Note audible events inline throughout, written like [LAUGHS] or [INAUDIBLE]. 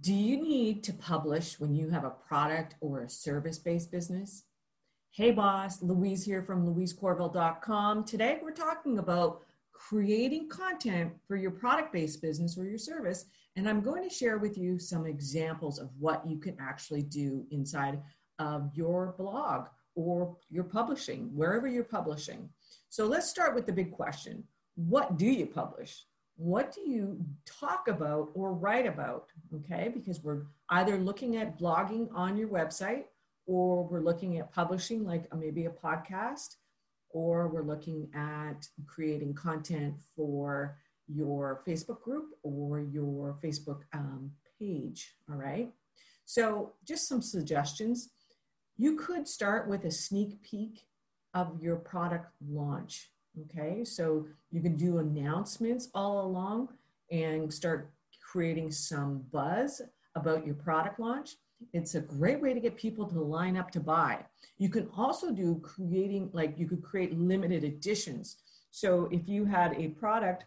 Do you need to publish when you have a product or a service based business? Hey, boss, Louise here from louisecorville.com. Today, we're talking about creating content for your product based business or your service. And I'm going to share with you some examples of what you can actually do inside of your blog or your publishing, wherever you're publishing. So let's start with the big question What do you publish? What do you talk about or write about? Okay, because we're either looking at blogging on your website or we're looking at publishing, like maybe a podcast, or we're looking at creating content for your Facebook group or your Facebook um, page. All right. So, just some suggestions. You could start with a sneak peek of your product launch. Okay, so you can do announcements all along and start creating some buzz about your product launch. It's a great way to get people to line up to buy. You can also do creating, like, you could create limited editions. So if you had a product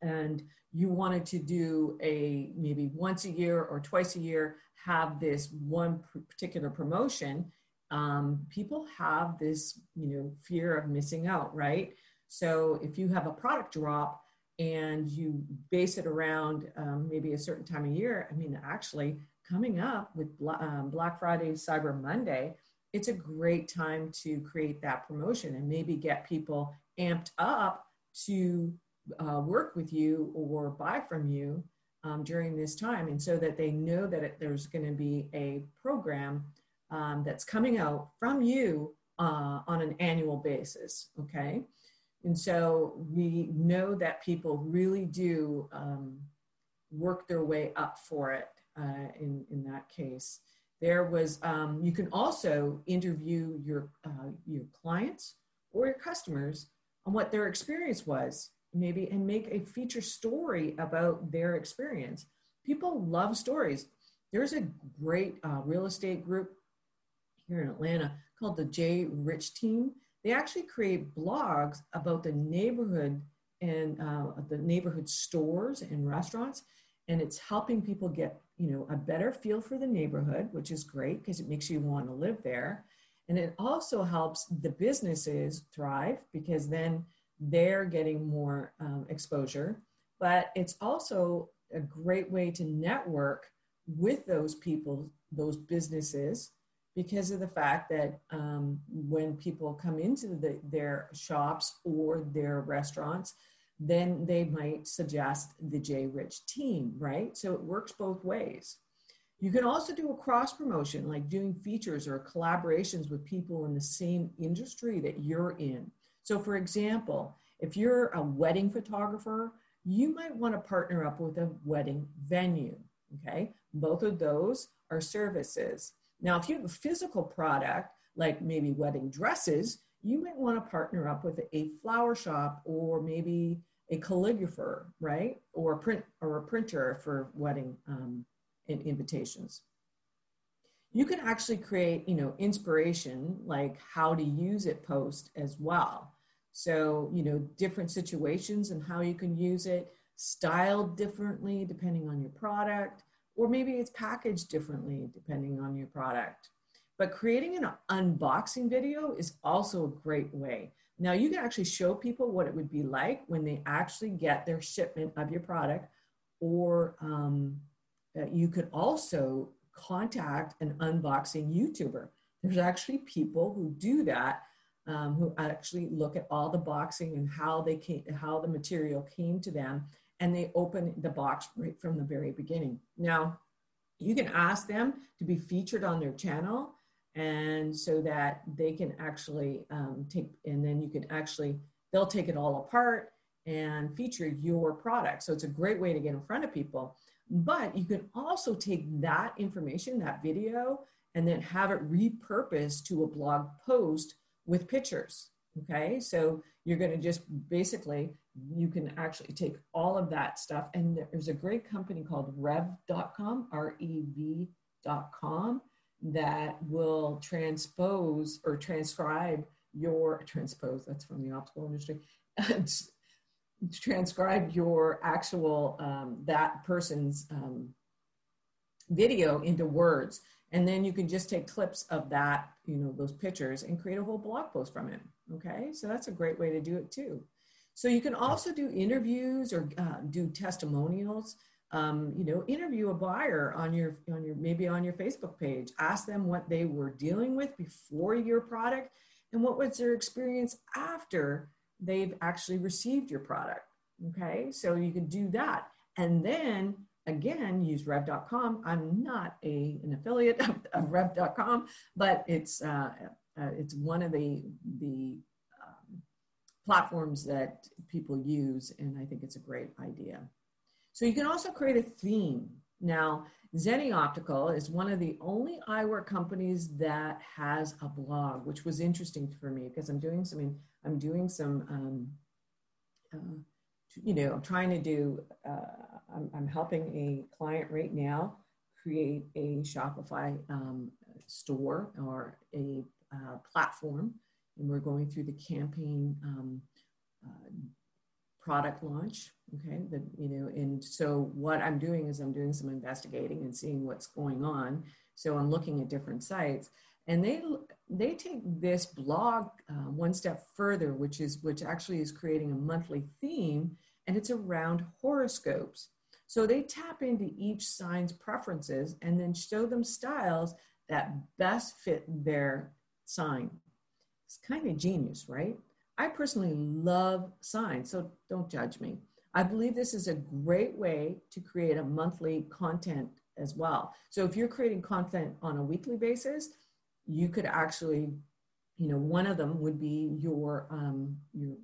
and you wanted to do a maybe once a year or twice a year, have this one particular promotion, um, people have this you know fear of missing out right? So if you have a product drop and you base it around um, maybe a certain time of year i mean actually coming up with um, black friday cyber monday it's a great time to create that promotion and maybe get people amped up to uh, work with you or buy from you um, during this time. And so that they know that it, there's going to be a program um, that's coming out from you uh, on an annual basis, okay? And so we know that people really do um, work their way up for it uh, in, in that case. There was, um, you can also interview your, uh, your clients or your customers on what their experience was, maybe, and make a feature story about their experience. People love stories. There's a great uh, real estate group here in Atlanta called the J Rich Team. They actually create blogs about the neighborhood and uh, the neighborhood stores and restaurants, and it's helping people get you know a better feel for the neighborhood, which is great because it makes you want to live there, and it also helps the businesses thrive because then they're getting more um, exposure. But it's also a great way to network with those people, those businesses, because of the fact that um, when people come into the, their shops or their restaurants, then they might suggest the J Rich team, right? So it works both ways. You can also do a cross promotion, like doing features or collaborations with people in the same industry that you're in. So, for example, if you're a wedding photographer, you might want to partner up with a wedding venue. Okay, both of those are services. Now, if you have a physical product, like maybe wedding dresses, you might want to partner up with a flower shop or maybe a calligrapher, right? Or a print or a printer for wedding um, invitations. You can actually create, you know, inspiration like how to use it post as well. So, you know, different situations and how you can use it, styled differently depending on your product or maybe it's packaged differently depending on your product. But creating an unboxing video is also a great way. Now, you can actually show people what it would be like when they actually get their shipment of your product, or um, uh, you could also contact an unboxing YouTuber. There's actually people who do that, um, who actually look at all the boxing and how they came, how the material came to them, and they open the box right from the very beginning. Now, you can ask them to be featured on their channel and so that they can actually um, take and then you can actually they'll take it all apart and feature your product. So it's a great way to get in front of people. But you can also take that information that video and then have it repurposed to a blog post with pictures okay? So you're going to just basically you can actually take all of that stuff and there's a great company called rev.com r-e-v.com that will transpose or transcribe your transpose that's from the optical industry [LAUGHS] transcribe your actual um, that person's um, video into words. And then you can just take clips of that, you know, those pictures and create a whole blog post from it. Okay. So that's a great way to do it too. So you can also do interviews or uh, do testimonials. Um, you know, interview a buyer on your on your maybe on your Facebook page. Ask them what they were dealing with before your product, and what was their experience after they've actually received your product. Okay, so you can do that, and then again use rev.com. I'm not a an affiliate of, of rev.com, but it's uh, uh, it's one of the the platforms that people use, and I think it's a great idea. So you can also create a theme. Now, Zenni Optical is one of the only eyewear companies that has a blog, which was interesting for me because I'm doing some, I'm doing some, um, uh, you know, I'm trying to do, uh, I'm, I'm, helping a client right now create a Shopify um, store or a uh, platform and we're going through the campaign um, uh, product launch. Okay, you know, and so what I'm doing is I'm doing some investigating and seeing what's going on. So I'm looking at different sites, and they they take this blog uh, one step further, which is which actually is creating a monthly theme, and it's around horoscopes. So they tap into each sign's preferences and then show them styles that best fit their sign. It's kind of genius, right? I personally love signs, so don't judge me. I believe this is a great way to create a monthly content as well. So if you're creating content on a weekly basis, you could actually, you know, one of them would be your, um, your,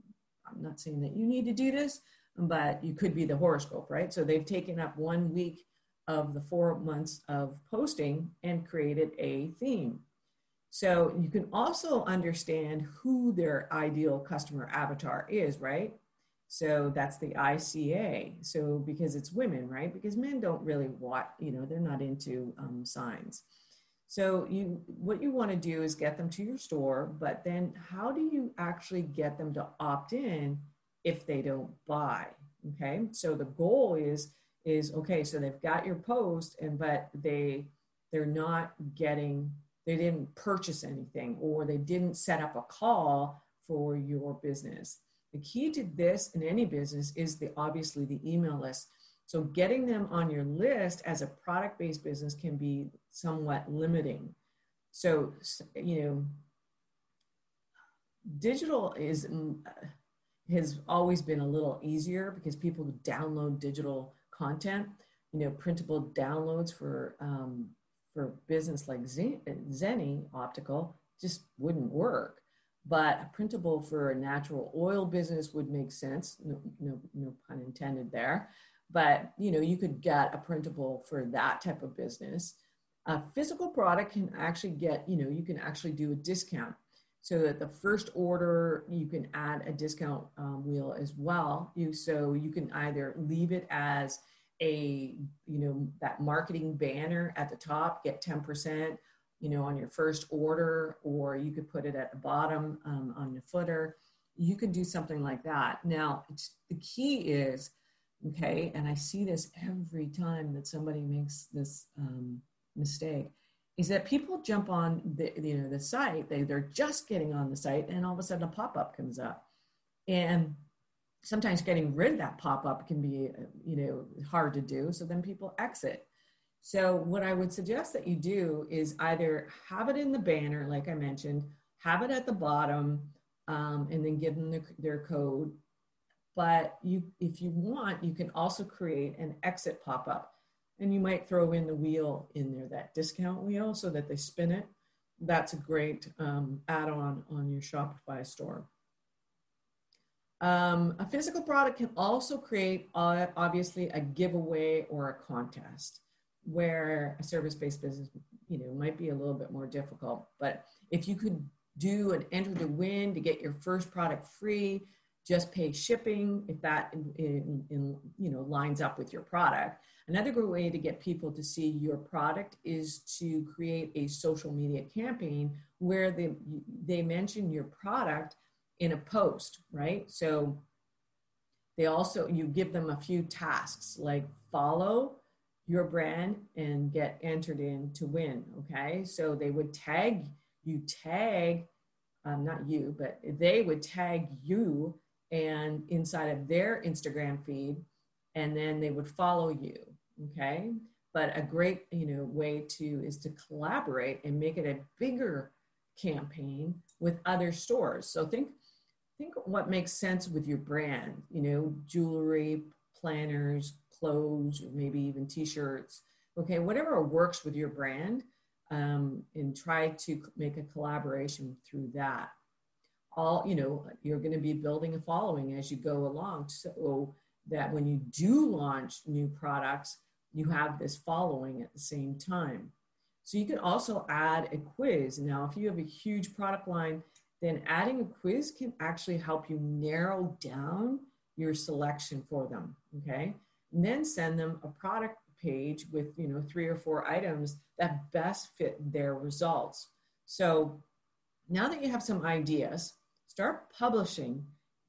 I'm not saying that you need to do this, but you could be the horoscope, right? So they've taken up one week of the four months of posting and created a theme. So you can also understand who their ideal customer avatar is, right? So that's the ICA. So because it's women, right? Because men don't really want, you know, they're not into um, signs. So you, what you want to do is get them to your store, but then how do you actually get them to opt in if they don't buy? Okay. So the goal is, is okay. So they've got your post and, but they, they're not getting they didn't purchase anything or they didn't set up a call for your business. The key to this in any business is the obviously the email list. So getting them on your list as a product-based business can be somewhat limiting. So you know, digital is mm, has always been a little easier because people download digital content. You know, printable downloads for um, for business like Zenni Optical just wouldn't work. But a printable for a natural oil business would make sense. No, no, no pun intended there. But you know, you could get a printable for that type of business. A physical product can actually get, you know, you can actually do a discount. So that the first order, you can add a discount um, wheel as well. You so you can either leave it as a you know that marketing banner at the top get 10% you know on your first order or you could put it at the bottom um, on your footer. You could do something like that. Now the key is okay and i see this every time that somebody makes this um, mistake is that people jump on the you know the site they, they're just getting on the site and all of a sudden a pop-up comes up. And sometimes getting rid of that pop-up can be you know hard to do so then people exit. So what i would suggest that you do is either have it in the banner like i mentioned have it at the bottom um, and then give them the, their code. But you if you want you can also create an exit pop-up and you might throw in the wheel in there that discount wheel so that they spin it. That's a great um, add-on on your shopify store um, a physical product can also create, uh, obviously, a giveaway or a contest where a service-based business, you know, might be a little bit more difficult. But if you could do an enter to win to get your first product free, just pay shipping if that in, in, in, you know lines up with your product. Another good way to get people to see your product is to create a social media campaign where they they mention your product in a post, right? So they also, you give them a few tasks like follow, your brand and get entered in to win. Okay. So they would tag you, tag, um, not you, but they would tag you and inside of their Instagram feed, and then they would follow you. Okay. But a great, you know, way to is to collaborate and make it a bigger campaign with other stores. So think think what makes sense with your brand, you know, jewelry, planners, clothes, or maybe even t-shirts. Okay, whatever works with your brand, um, and try to make a collaboration through that. All you know, you're going to be building a following as you go along, so that when you do launch new products, you have this following at the same time. So you can also add a quiz. Now, if you have a huge product line, then adding a quiz can actually help you narrow down your selection for them. Okay. And then send them a product page with, you know, three or four items that best fit their results. So now that you have some ideas, start publishing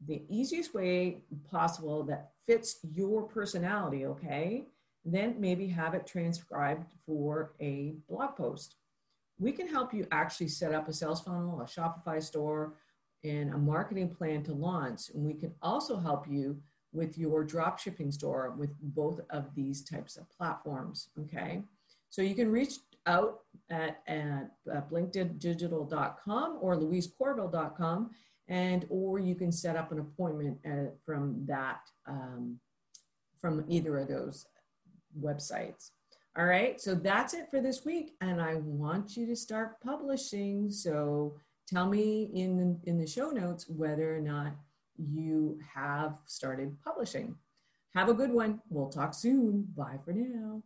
the easiest way possible that fits your personality. Okay then maybe have it transcribed for a blog post. We can help you actually set up a sales funnel, a Shopify store, and a marketing plan to launch. And we can also help you with your drop shipping store with both of these types of platforms. Okay. So you can reach out at, at uh, blinkdigital.com or louisecorville.com and or you can set up an appointment at, from that um, from either of those websites. All right, so that's it for this week, and I want you to start publishing. So tell me in in the show notes whether or not you have started publishing. Have a good one. We'll talk soon. Bye for now.